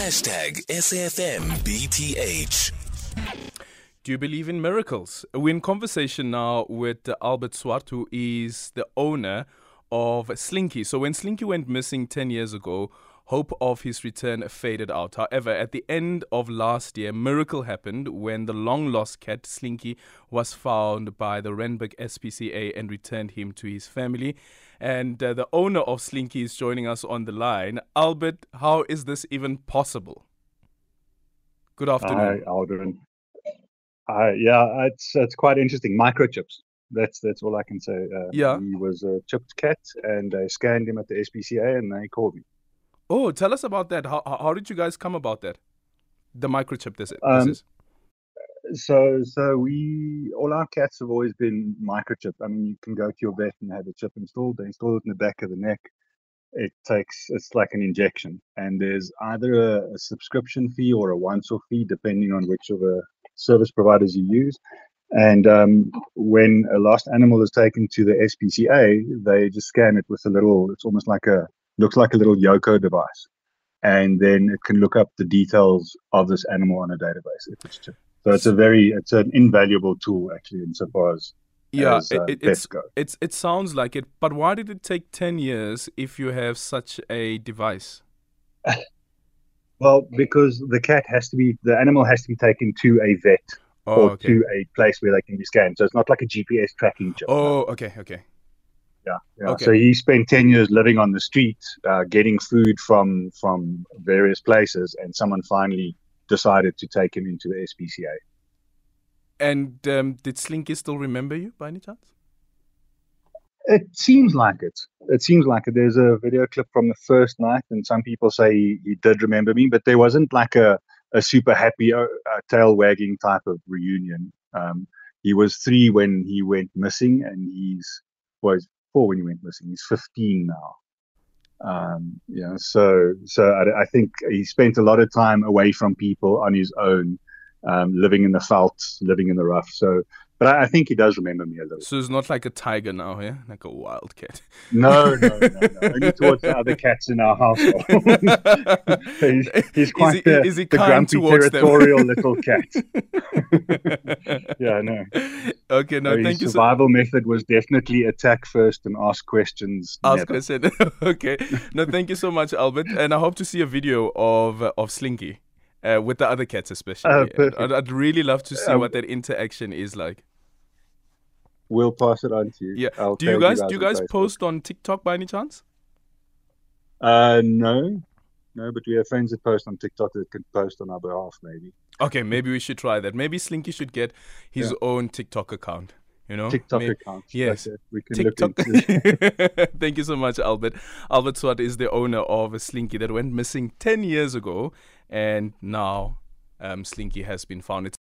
Hashtag SAFMBTH. Do you believe in miracles? We're in conversation now with Albert Swart, who is the owner of Slinky. So when Slinky went missing 10 years ago, hope of his return faded out. However, at the end of last year, miracle happened when the long lost cat Slinky was found by the Randburg SPCA and returned him to his family. And uh, the owner of Slinky is joining us on the line. Albert, how is this even possible? Good afternoon. Hi, Aldrin. Uh, yeah, it's it's quite interesting. Microchips. That's that's all I can say. Uh, Yeah. He was a chipped cat, and I scanned him at the SPCA, and they called me. Oh, tell us about that. How, how did you guys come about that? The microchip, this, this Um, is. So so we all our cats have always been microchipped. I mean, you can go to your vet and have a chip installed. They install it in the back of the neck. It takes it's like an injection, and there's either a, a subscription fee or a once-off fee, depending on which of the service providers you use. And um, when a lost animal is taken to the SPCA, they just scan it with a little. It's almost like a looks like a little Yoko device, and then it can look up the details of this animal on a database if it's. So it's a very it's an invaluable tool actually insofar as Yeah, as, uh, it, it's, it's it sounds like it. But why did it take ten years if you have such a device? Well, because the cat has to be the animal has to be taken to a vet Oh, or okay. to a place where they can be scanned. So it's not like a GPS tracking. Oh, okay, okay. Yeah, yeah. Okay. So he spent ten years living on the street, uh, getting food from from various places, and someone finally decided to take him into the SPCA. And um, did Slinky still remember you by any chance? It seems like it. It seems like it. There's a video clip from the first night, and some people say he, he did remember me, but there wasn't like a, a super happy uh, uh, tail wagging type of reunion. Um, he was three when he went missing, and he's was four when he went missing. He's 15 now. Um, yeah, so so I, I think he spent a lot of time away from people on his own, um, living in the veld, living in the rough. So, but I, I think he does remember me a little. So it's not like a tiger now, yeah, like a wild cat. No, no, no, no. Only towards the other cats in our household. he's, he's quite he- the, is he the grumpy, territorial little cat. Yeah, no. okay, no, his thank you so survival method was definitely attack first and ask questions. Ask never. question. okay. No, thank you so much, Albert. And I hope to see a video of of Slinky uh, with the other cats, especially. Oh. I'd, I'd really love to see Um, what that interaction is like. We'll pass it on to you. Yeah. I'll do you tag guys do you guys post on TikTok by any chance? Uh, no, no, but we have friends that post on TikTok that can post on our behalf, maybe. Okay, maybe we should try that. Maybe Slinky should get his own TikTok account. You know, TikTok May- accounts. yes. Okay, we can TikTok. look into it. Thank you so much, Albert. Albert Swart is the owner of a Slinky that went missing 10 years ago, and now um, Slinky has been found. It's